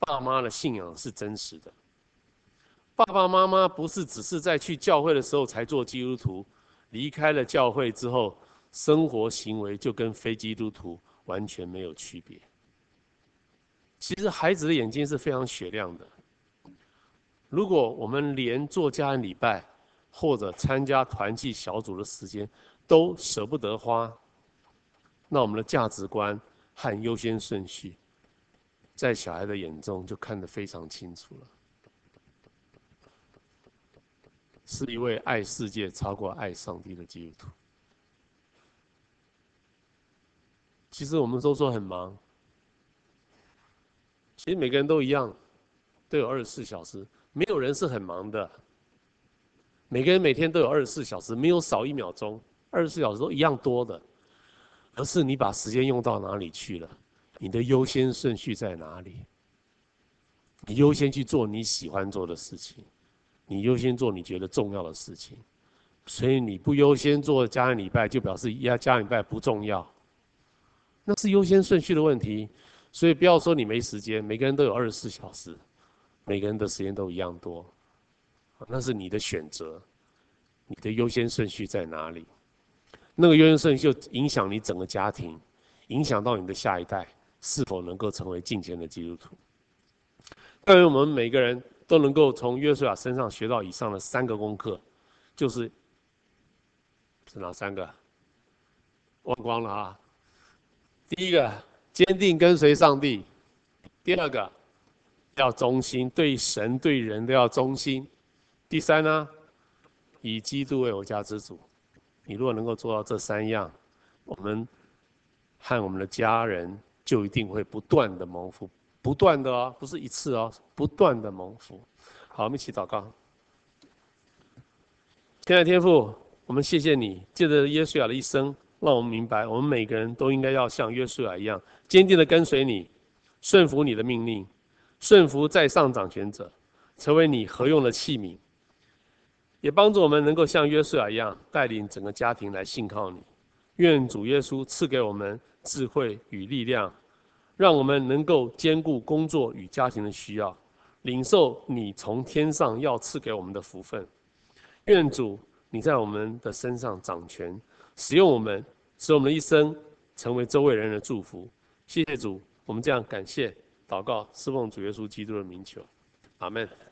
爸妈的信仰是真实的。爸爸妈妈不是只是在去教会的时候才做基督徒，离开了教会之后，生活行为就跟非基督徒完全没有区别。其实孩子的眼睛是非常雪亮的。如果我们连做家恩礼拜或者参加团契小组的时间都舍不得花，那我们的价值观和优先顺序。在小孩的眼中就看得非常清楚了，是一位爱世界超过爱上帝的基督徒。其实我们都说很忙，其实每个人都一样，都有二十四小时，没有人是很忙的。每个人每天都有二十四小时，没有少一秒钟，二十四小时都一样多的，而是你把时间用到哪里去了。你的优先顺序在哪里？你优先去做你喜欢做的事情，你优先做你觉得重要的事情，所以你不优先做家恩礼拜，就表示家家恩礼拜不重要。那是优先顺序的问题，所以不要说你没时间，每个人都有二十四小时，每个人的时间都一样多，那是你的选择，你的优先顺序在哪里？那个优先顺序就影响你整个家庭，影响到你的下一代。是否能够成为敬虔的基督徒？但愿我们每个人都能够从约书亚身上学到以上的三个功课，就是是哪三个？忘光了啊！第一个，坚定跟随上帝；第二个，要忠心，对神对人都要忠心；第三呢，以基督为我家之主。你如果能够做到这三样，我们和我们的家人。就一定会不断的蒙福，不断的哦，不是一次哦，不断的蒙福。好，我们一起祷告。亲爱的天父，我们谢谢你，借着耶稣亚的一生，让我们明白，我们每个人都应该要像约书亚一样，坚定的跟随你，顺服你的命令，顺服在上掌权者，成为你合用的器皿，也帮助我们能够像约书亚一样，带领整个家庭来信靠你。愿主耶稣赐给我们。智慧与力量，让我们能够兼顾工作与家庭的需要，领受你从天上要赐给我们的福分。愿主你在我们的身上掌权，使用我们，使我们的一生成为周围人的祝福。谢谢主，我们这样感谢祷告，侍奉主耶稣基督的名求，阿门。